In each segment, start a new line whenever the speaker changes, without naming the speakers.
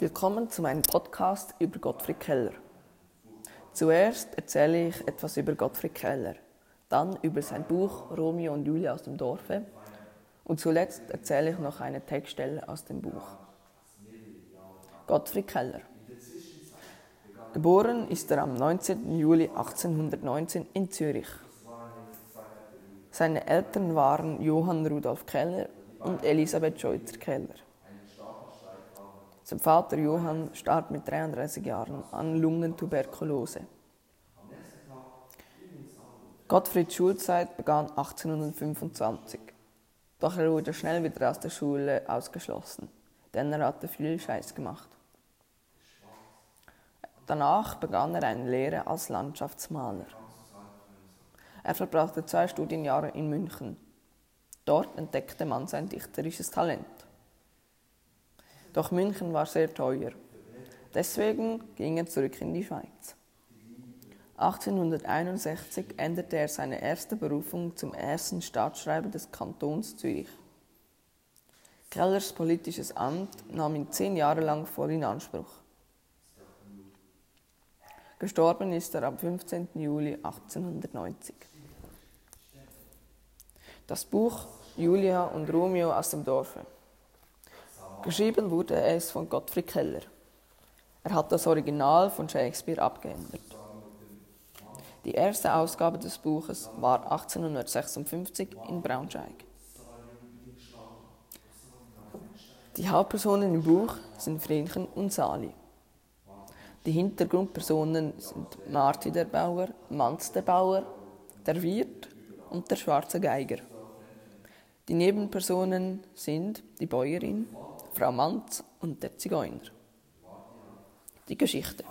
Willkommen zu meinem Podcast über Gottfried Keller. Zuerst erzähle ich etwas über Gottfried Keller, dann über sein Buch Romeo und Julia aus dem Dorfe und zuletzt erzähle ich noch eine Textstelle aus dem Buch. Gottfried Keller. Geboren ist er am 19. Juli 1819 in Zürich. Seine Eltern waren Johann Rudolf Keller und Elisabeth Scheuter Keller. Sein Vater Johann starb mit 33 Jahren an Lungentuberkulose. Gottfrieds Schulzeit begann 1825. Doch er wurde schnell wieder aus der Schule ausgeschlossen, denn er hatte viel Scheiß gemacht. Danach begann er eine Lehre als Landschaftsmaler. Er verbrachte zwei Studienjahre in München. Dort entdeckte man sein dichterisches Talent. Doch München war sehr teuer. Deswegen ging er zurück in die Schweiz. 1861 änderte er seine erste Berufung zum ersten Staatsschreiber des Kantons Zürich. Kellers politisches Amt nahm ihn zehn Jahre lang voll in Anspruch. Gestorben ist er am 15. Juli 1890. Das Buch Julia und Romeo aus dem Dorfe. Geschrieben wurde es von Gottfried Keller. Er hat das Original von Shakespeare abgeändert. Die erste Ausgabe des Buches war 1856 in Braunschweig. Die Hauptpersonen im Buch sind Vrenchen und Sali. Die Hintergrundpersonen sind Marti der Bauer, Manz der Bauer, der Wirt und der schwarze Geiger. Die Nebenpersonen sind die Bäuerin, Frau Manz und der Zigeuner. Die Geschichte.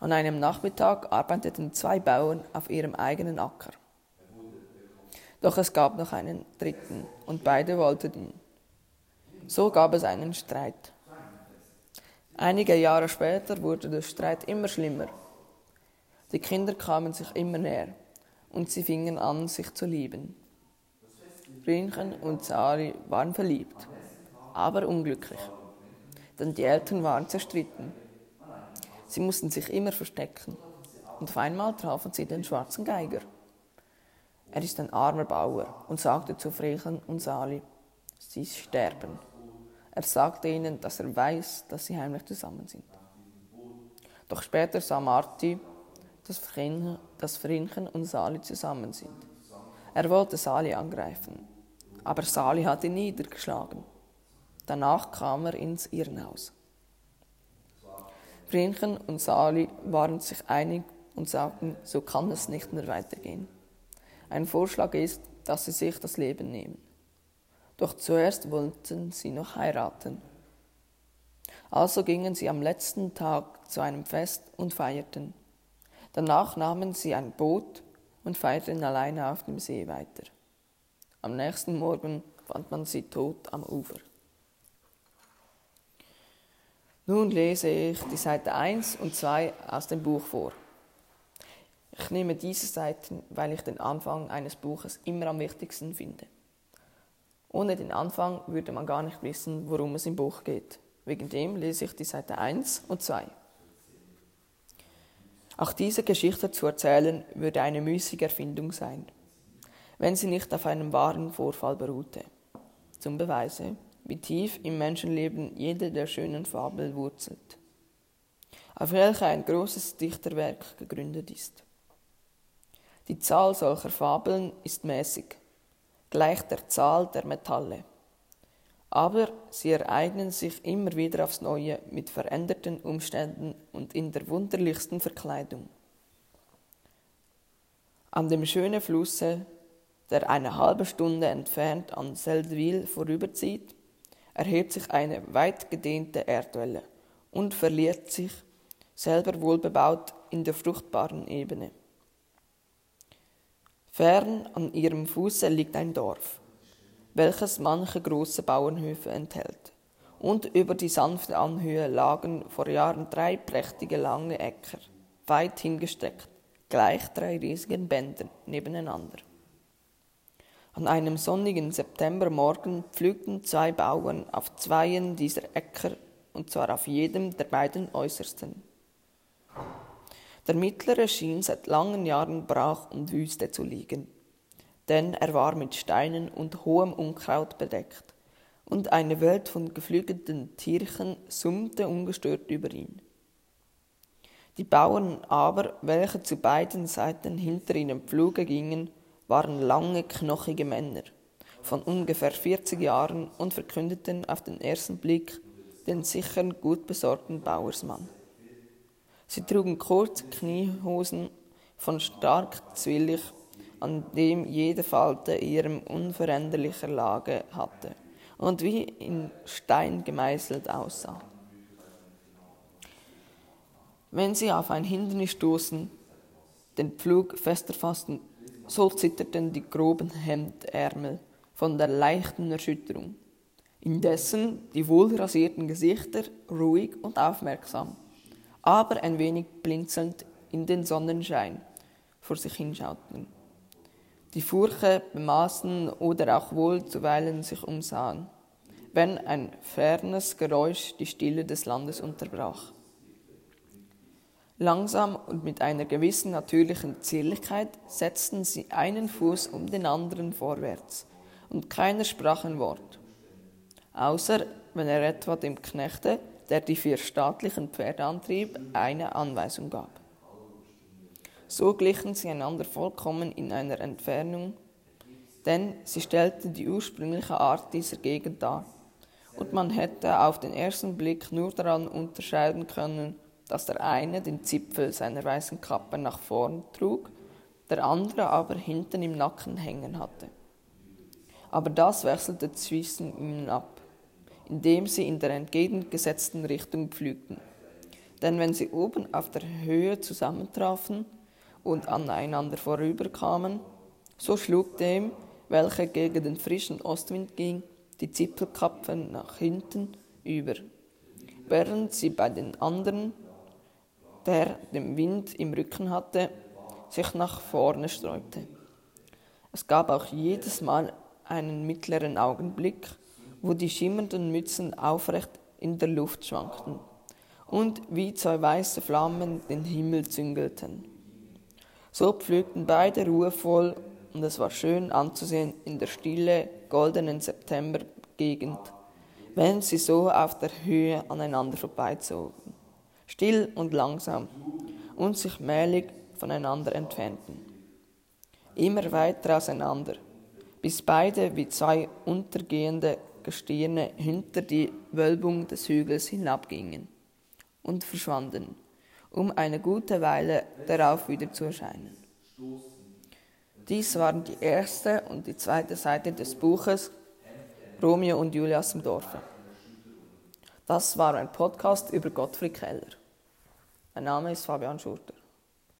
An einem Nachmittag arbeiteten zwei Bauern auf ihrem eigenen Acker. Doch es gab noch einen dritten und beide wollten ihn. So gab es einen Streit. Einige Jahre später wurde der Streit immer schlimmer. Die Kinder kamen sich immer näher und sie fingen an, sich zu lieben. Brinchen und Sari waren verliebt aber unglücklich. Denn die Eltern waren zerstritten. Sie mussten sich immer verstecken. Und auf einmal trafen sie den schwarzen Geiger. Er ist ein armer Bauer und sagte zu Frechen und Sali, sie sterben. Er sagte ihnen, dass er weiß, dass sie heimlich zusammen sind. Doch später sah Marti, dass Vrinchen und Sali zusammen sind. Er wollte Sali angreifen, aber Sali hat ihn niedergeschlagen. Danach kam er ins Irrenhaus. Vrenchen und Sali waren sich einig und sagten, so kann es nicht mehr weitergehen. Ein Vorschlag ist, dass sie sich das Leben nehmen. Doch zuerst wollten sie noch heiraten. Also gingen sie am letzten Tag zu einem Fest und feierten. Danach nahmen sie ein Boot und feierten alleine auf dem See weiter. Am nächsten Morgen fand man sie tot am Ufer. Nun lese ich die Seite 1 und 2 aus dem Buch vor. Ich nehme diese Seiten, weil ich den Anfang eines Buches immer am wichtigsten finde. Ohne den Anfang würde man gar nicht wissen, worum es im Buch geht. Wegen dem lese ich die Seite 1 und 2. Auch diese Geschichte zu erzählen, würde eine müßige Erfindung sein, wenn sie nicht auf einem wahren Vorfall beruhte. Zum Beweise, wie tief im Menschenleben jede der schönen Fabel wurzelt, auf welcher ein großes Dichterwerk gegründet ist. Die Zahl solcher Fabeln ist mäßig, gleich der Zahl der Metalle. Aber sie ereignen sich immer wieder aufs Neue mit veränderten Umständen und in der wunderlichsten Verkleidung. An dem schönen Flusse, der eine halbe Stunde entfernt an Seldwyl vorüberzieht, erhebt sich eine weit gedehnte Erdwelle und verliert sich, selber wohlbebaut, in der fruchtbaren Ebene. Fern an ihrem Fuße liegt ein Dorf, welches manche große Bauernhöfe enthält, und über die sanfte Anhöhe lagen vor Jahren drei prächtige lange Äcker, weit hingestreckt, gleich drei riesigen Bändern nebeneinander. An einem sonnigen Septembermorgen pflügten zwei Bauern auf zweien dieser Äcker und zwar auf jedem der beiden äußersten. Der mittlere schien seit langen Jahren brach und Wüste zu liegen, denn er war mit Steinen und hohem Unkraut bedeckt, und eine Welt von geflügelten Tierchen summte ungestört über ihn. Die Bauern aber, welche zu beiden Seiten hinter ihnen Pfluge gingen, waren lange, knochige Männer von ungefähr 40 Jahren und verkündeten auf den ersten Blick den sicheren, gut besorgten Bauersmann. Sie trugen kurze Kniehosen von stark zwillig, an dem jede Falte ihrem unveränderlicher Lage hatte und wie in Stein gemeißelt aussah. Wenn sie auf ein Hindernis stoßen, den Pflug fester fassten, so zitterten die groben Hemdärmel von der leichten Erschütterung. Indessen die wohlrasierten Gesichter ruhig und aufmerksam, aber ein wenig blinzelnd in den Sonnenschein vor sich hinschauten. Die Furche bemaßen oder auch wohl zuweilen sich umsahen, wenn ein fernes Geräusch die Stille des Landes unterbrach. Langsam und mit einer gewissen natürlichen Zierlichkeit setzten sie einen Fuß um den anderen vorwärts, und keiner sprach ein Wort, außer wenn er etwa dem Knechte, der die vier staatlichen Pferde antrieb, eine Anweisung gab. So glichen sie einander vollkommen in einer Entfernung, denn sie stellten die ursprüngliche Art dieser Gegend dar, und man hätte auf den ersten Blick nur daran unterscheiden können, dass der eine den Zipfel seiner weißen Kappe nach vorn trug, der andere aber hinten im Nacken hängen hatte. Aber das wechselte zwischen ihnen ab, indem sie in der entgegengesetzten Richtung pflügten. Denn wenn sie oben auf der Höhe zusammentrafen und aneinander vorüberkamen, so schlug dem, welcher gegen den frischen Ostwind ging, die Zipfelkappe nach hinten über, während sie bei den anderen der den Wind im Rücken hatte, sich nach vorne sträubte. Es gab auch jedes Mal einen mittleren Augenblick, wo die schimmernden Mützen aufrecht in der Luft schwankten und wie zwei weiße Flammen den Himmel züngelten. So pflügten beide ruhevoll und es war schön anzusehen in der stille, goldenen Septembergegend, wenn sie so auf der Höhe aneinander vorbeizogen still und langsam, und sich mählich voneinander entfernten. Immer weiter auseinander, bis beide wie zwei untergehende Gestirne hinter die Wölbung des Hügels hinabgingen und verschwanden, um eine gute Weile darauf wieder zu erscheinen. Dies waren die erste und die zweite Seite des Buches Romeo und Julia aus dem Dorfe. Das war ein Podcast über Gottfried Keller. Mein Name ist Fabian Schurter.